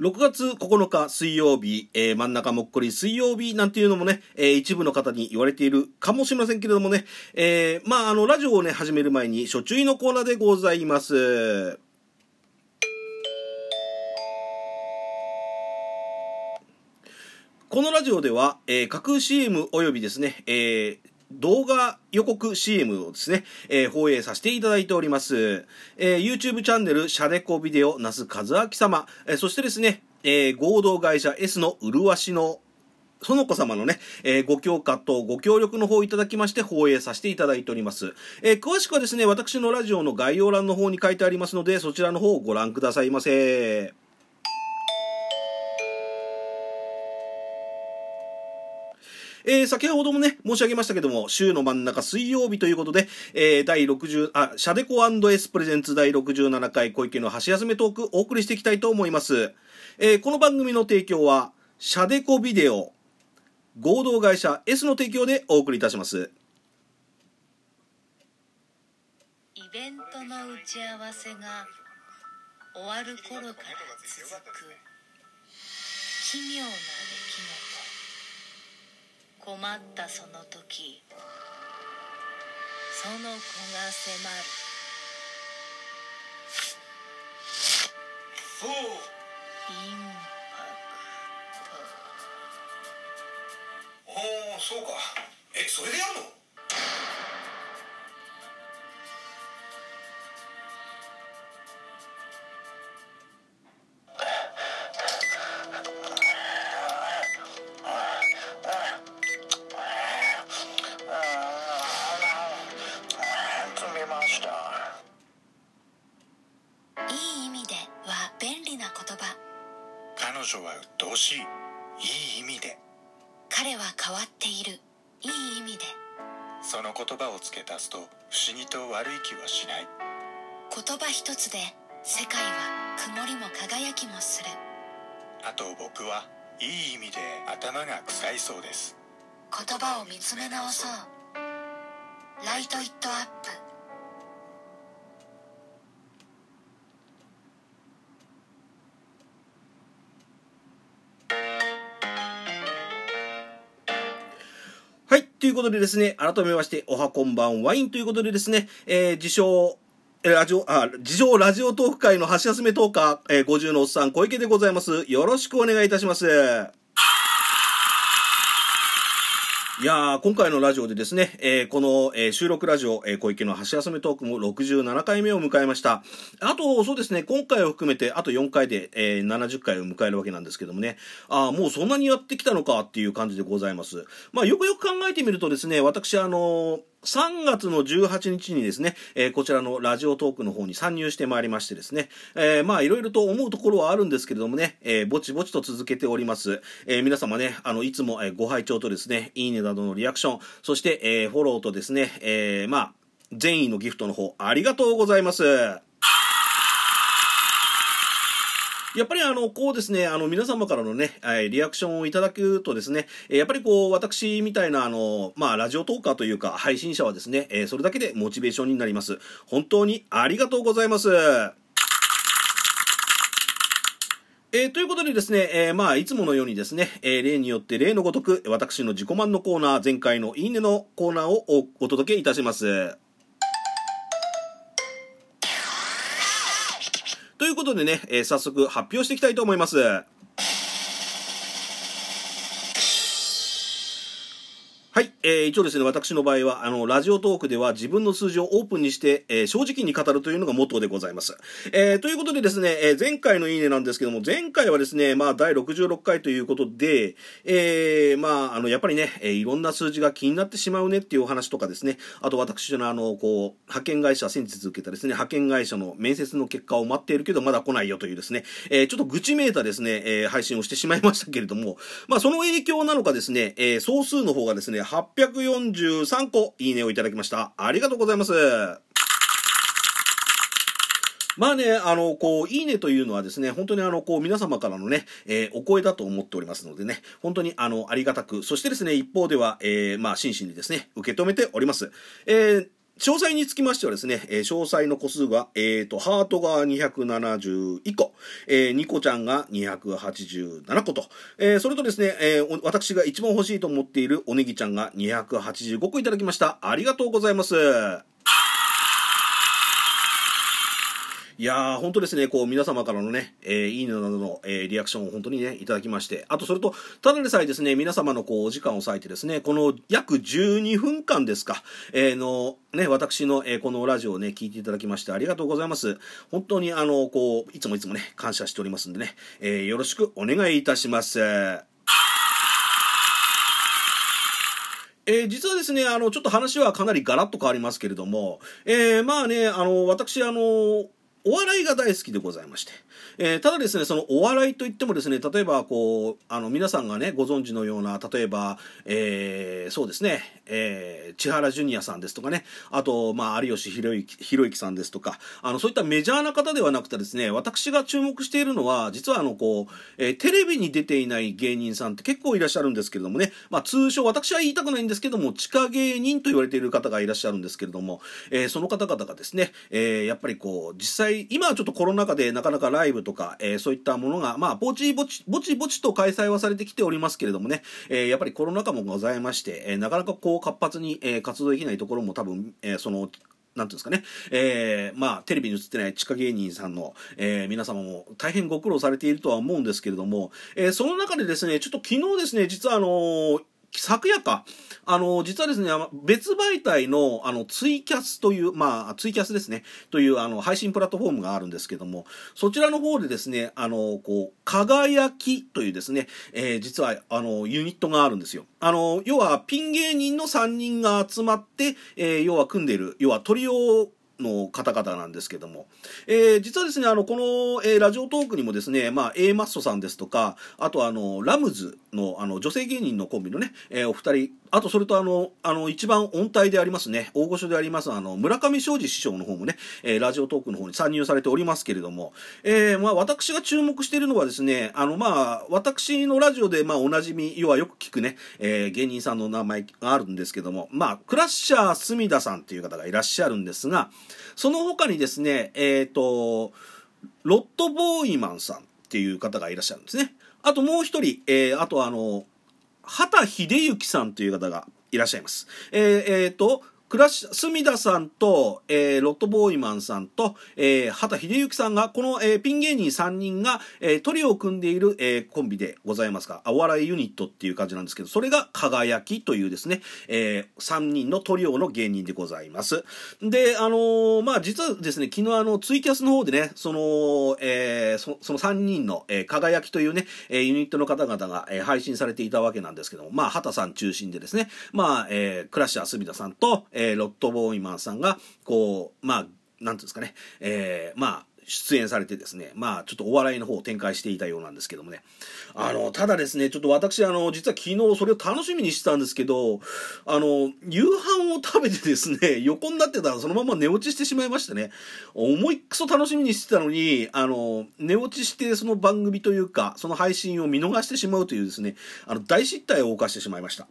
6月9日水曜日、えー、真ん中もっこり水曜日なんていうのもね、えー、一部の方に言われているかもしれませんけれどもね、えー、まあ、あの、ラジオをね、始める前に、初注意のコーナーでございます。このラジオでは、えー、架空 CM およびですね、えー、動画予告 CM をですね、えー、放映させていただいております。えー、YouTube チャンネル、シャデコビデオ、那須和明様、えー、そしてですね、えー、合同会社 S の麗しの園子様のね、えー、ご協価とご協力の方をいただきまして放映させていただいております。えー、詳しくはですね、私のラジオの概要欄の方に書いてありますので、そちらの方をご覧くださいませ。えー、先ほどもね、申し上げましたけども、週の真ん中水曜日ということで、えー、第60、あ、シャデコ &S プレゼンツ第67回小池の箸休めトークお送りしていきたいと思います。えー、この番組の提供は、シャデコビデオ、合同会社 S の提供でお送りいたします。イベントの打ち合わせが終わる頃から続く奇妙な出来事困ったその時その子が迫る。そう。インパクト。おおそうか。えそれでやるの？っている。いい意味で。その言葉を付け足すと不思議と悪い気はしない。言葉一つで世界は曇りも輝きもする。あと僕はいい意味で頭が臭いそうです。言葉を見つめ直そう。ライト・イット・アップということでですね、改めまして、おはこんばんワインということでですね、えー、自称、ラジオ、あ、自称ラジオトーク会の橋休めトーカー、えー、50のおっさん、小池でございます。よろしくお願いいたします。いやー、今回のラジオでですね、えー、この、えー、収録ラジオ、えー、小池の橋休めトークも67回目を迎えました。あと、そうですね、今回を含めて、あと4回で、えー、70回を迎えるわけなんですけどもね、ああ、もうそんなにやってきたのかっていう感じでございます。まあ、よくよく考えてみるとですね、私、あの3月の18日にですね、えー、こちらのラジオトークの方に参入してまいりましてですね、えー、まあいろいろと思うところはあるんですけれどもね、えー、ぼちぼちと続けております。え皆様ね、あの、いつも、ご拝聴とですね、いいねなどのリアクション、そして、えフォローとですね、えまあ、善意のギフトの方、ありがとうございます。やっぱりあの、こうですね、あの、皆様からのね、リアクションをいただくとですね、やっぱりこう、私みたいなあの、まあ、ラジオトーカーというか、配信者はですね、えそれだけでモチベーションになります。本当にありがとうございます。えー、ということでですね、えー、まあ、いつものようにですね、えー、例によって例のごとく、私の自己満のコーナー、前回のいいねのコーナーをお届けいたします。いうことでね、えー、早速発表していきたいと思います。えー、一応ですね、私の場合は、あの、ラジオトークでは自分の数字をオープンにして、えー、正直に語るというのがモットーでございます。えー、ということでですね、えー、前回のいいねなんですけども、前回はですね、まあ、第66回ということで、えー、まあ、あの、やっぱりね、えー、いろんな数字が気になってしまうねっていうお話とかですね、あと私のあの、こう、派遣会社、先日受けたですね、派遣会社の面接の結果を待っているけど、まだ来ないよというですね、えー、ちょっと愚痴めいたですね、えー、配信をしてしまいましたけれども、まあ、その影響なのかですね、えー、総数の方がですね、843個いいねをいただきました。ありがとうございます。まあね、あの、こう、いいねというのはですね、本当にあの、こう、皆様からのね、えー、お声だと思っておりますのでね、本当にあの、ありがたく、そしてですね、一方では、えー、まあ、真摯にですね、受け止めております。えー詳細につきましてはですね、えー詳細の個数が、えーと、ハートが271個、えーニコちゃんが287個と、えーそれとですね、えー私が一番欲しいと思っているおネギちゃんが285個いただきました。ありがとうございます。いやー、本当ですね、こう、皆様からのね、えーいいねなどの、えーリアクションを本当にね、いただきまして、あと、それと、ただでさえですね、皆様のこう、お時間を割いてですね、この約12分間ですか、えーの、ね、私の、えーこのラジオをね、聞いていただきまして、ありがとうございます。本当に、あの、こう、いつもいつもね、感謝しておりますんでね、えーよろしくお願いいたします。えー実はですね、あの、ちょっと話はかなりガラッと変わりますけれども、えーまあね、あの、私、あの、お笑いが大好きでございまして、えーただですね、そのお笑いといってもですね、例えばこう、あの、皆さんがね、ご存知のような、例えば、えーそうですね、えー千原ジュニアさんですとかね、あと、まあ、有吉弘行弘行さんですとか、あの、そういったメジャーな方ではなくてですね、私が注目しているのは、実はあの、こう、えーテレビに出ていない芸人さんって結構いらっしゃるんですけれどもね、まあ、通称、私は言いたくないんですけども、地下芸人と言われている方がいらっしゃるんですけれども、えーその方々がですね、えーやっぱりこう、実際、今はちょっとコロナ禍でなかなかライブとか、えーそういったものが、まあ、ぼちぼち、ぼちぼちと開催はされてきておりますけれどもね、えーやっぱりコロナ禍もございまして、えーなかなかこう、活発に、えー活動できないところも多分、えーその、なんていうんですかね、えーまあ、テレビに映ってない地下芸人さんの、えー皆様も大変ご苦労されているとは思うんですけれども、えーその中でですね、ちょっと昨日ですね、実はあのー昨夜か、あの、実はですね、別媒体の、あの、ツイキャスという、まあ、ツイキャスですね、という、あの、配信プラットフォームがあるんですけども、そちらの方でですね、あの、こう、輝きというですね、えー実は、あの、ユニットがあるんですよ。あの、要は、ピン芸人の3人が集まって、えー要は組んでいる、要はトリオの方々なんですけども、えー実はですね、あの、この、えーラジオトークにもですね、まあ、A マッソさんですとか、あとあの、ラムズの、あの、女性芸人のコンビのね、えーお二人、あとそれとあの、あの、一番音体でありますね、大御所であります、あの、村上昌司師匠の方もね、えーラジオトークの方に参入されておりますけれども、えーまあ、私が注目しているのはですね、あの、まあ、私のラジオで、まあ、おなじみ、要はよく聞くね、えー芸人さんの名前があるんですけども、まあ、クラッシャー隅田さんという方がいらっしゃるんですが、その他にですね、えっ、と、ロットボーイマンさんっていう方がいらっしゃるんですね。あともう一人、えーあとあの、畑秀幸さんという方がいらっしゃいます。えーえーと、クラシ、隅田さんと、えーロットボーイマンさんと、えー畑秀幸さんが、この、えーピン芸人3人が、えートリオを組んでいる、えーコンビでございますが、お笑いユニットっていう感じなんですけど、それが輝きというですね、え3人のトリオの芸人でございます。で、あのーまあ、実はですね、昨日あの、ツイキャスの方でね、その、えーその3人の、え輝きというね、えユニットの方々が、え配信されていたわけなんですけども、まあ、畑さん中心でですね、まあ、えークラッシャー隅田さんと、えーロットボーイマンさんが、こう、まあ、なんていうんですかね、えーまあ、出演されてですね、まあ、ちょっとお笑いの方を展開していたようなんですけどもね。あの、ただですね、ちょっと私、あの、実は昨日それを楽しみにしてたんですけど、あの、夕飯を食べてですね、横になってたらそのまま寝落ちしてしまいましてね、思いっくそ楽しみにしてたのに、あの、寝落ちしてその番組というか、その配信を見逃してしまうというですね、あの、大失態を犯してしまいました。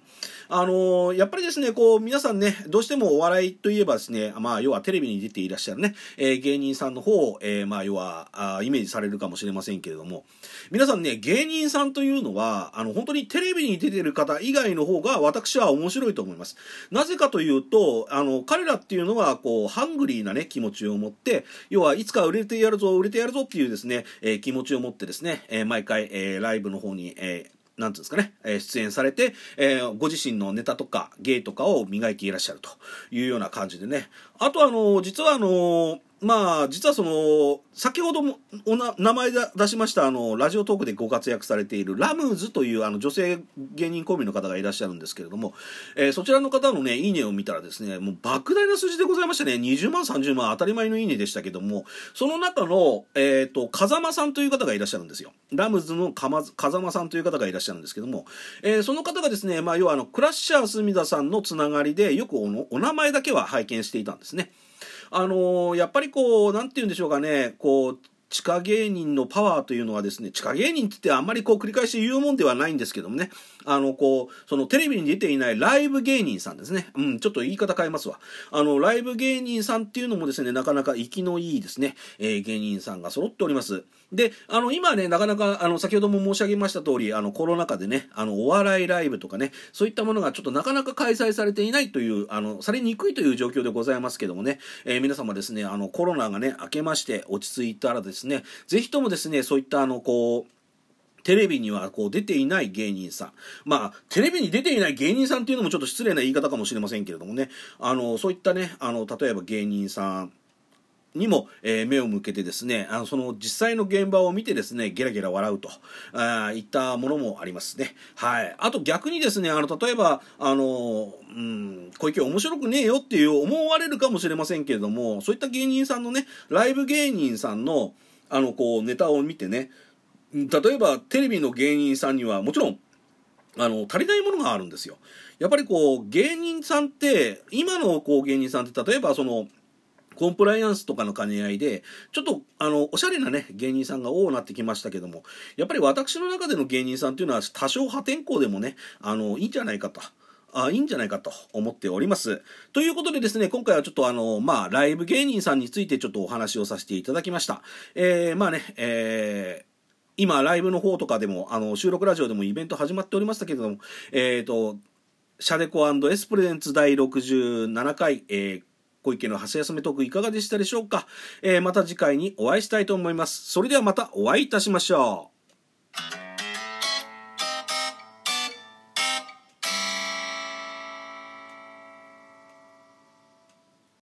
あのやっぱりですね、こう、皆さんね、どうしてもお笑いといえばですね、まあ、要はテレビに出ていらっしゃるね、えー芸人さんの方を、えーまあ、要はあ、イメージされるかもしれませんけれども、皆さんね、芸人さんというのは、あの、本当にテレビに出てる方以外の方が私は面白いと思います。なぜかというと、あの、彼らっていうのは、こう、ハングリーなね、気持ちを持って、要はいつか売れてやるぞ、売れてやるぞっていうですね、えー気持ちを持ってですね、えー毎回、えーライブの方に、えーなんていうんですかね、え出演されて、えーご自身のネタとか芸とかを磨いていらっしゃるというような感じでね。あとあの、実はあの、まあ、実はその、先ほどもおな名前出しました、あの、ラジオトークでご活躍されているラムズというあの女性芸人コンビの方がいらっしゃるんですけれども、えーそちらの方のね、いいねを見たらですね、もう莫大な数字でございましたね。20万、30万当たり前のいいねでしたけども、その中の、えっ、と、風間さんという方がいらっしゃるんですよ。ラムズのかま風間さんという方がいらっしゃるんですけども、えーその方がですね、まあ、要はあの、クラッシャー隅田さんのつながりで、よくお名前だけは拝見していたんですね。あのやっぱりこう、なんて言うんでしょうかね、こう、地下芸人のパワーというのはですね、地下芸人って言ってあんまりこう繰り返し言うもんではないんですけどもね、あの、こう、そのテレビに出ていないライブ芸人さんですね。うん、ちょっと言い方変えますわ。あの、ライブ芸人さんっていうのもですね、なかなか息のいいですね、えー、芸人さんが揃っております。で、あの、今ね、なかなか、あの、先ほども申し上げました通り、あの、コロナ禍でね、あの、お笑いライブとかね、そういったものがちょっとなかなか開催されていないという、あの、されにくいという状況でございますけどもね、えー、皆様ですね、あの、コロナがね、明けまして落ち着いたらですね、ぜひともですね、そういったあの、こう、テレビにはこう出ていない芸人さん。まあ、テレビに出ていない芸人さんっていうのもちょっと失礼な言い方かもしれませんけれどもね、あの、そういったね、あの、例えば芸人さん、にも、えー、目を向けてですねあのその実際の現場を見てですねゲラゲラ笑うとあいったものもありますね。はい。あと逆にですねあの例えばあのうん小池面白くねえよっていう思われるかもしれませんけれどもそういった芸人さんのねライブ芸人さんのあのこうネタを見てね例えばテレビの芸人さんにはもちろんあの足りないものがあるんですよやっぱりこう芸人さんって今のこう芸人さんって例えばそのコンプライアンスとかの兼ね合いで、ちょっと、あの、おしゃれなね、芸人さんが多くなってきましたけども、やっぱり私の中での芸人さんっていうのは、多少破天荒でもね、あの、いいんじゃないかと。あいいんじゃないかと思っております。ということでですね、今回はちょっとあの、まあ、ライブ芸人さんについてちょっとお話をさせていただきました。えー、まあね、えー、今、ライブの方とかでも、あの、収録ラジオでもイベント始まっておりましたけれども、えっ、ー、と、シャデコエスプレゼンツ第67回、えー、小池の橋休めトークいかがでしたでしょうか、えー、また次回にお会いしたいと思います。それではまたお会いいたしましょう。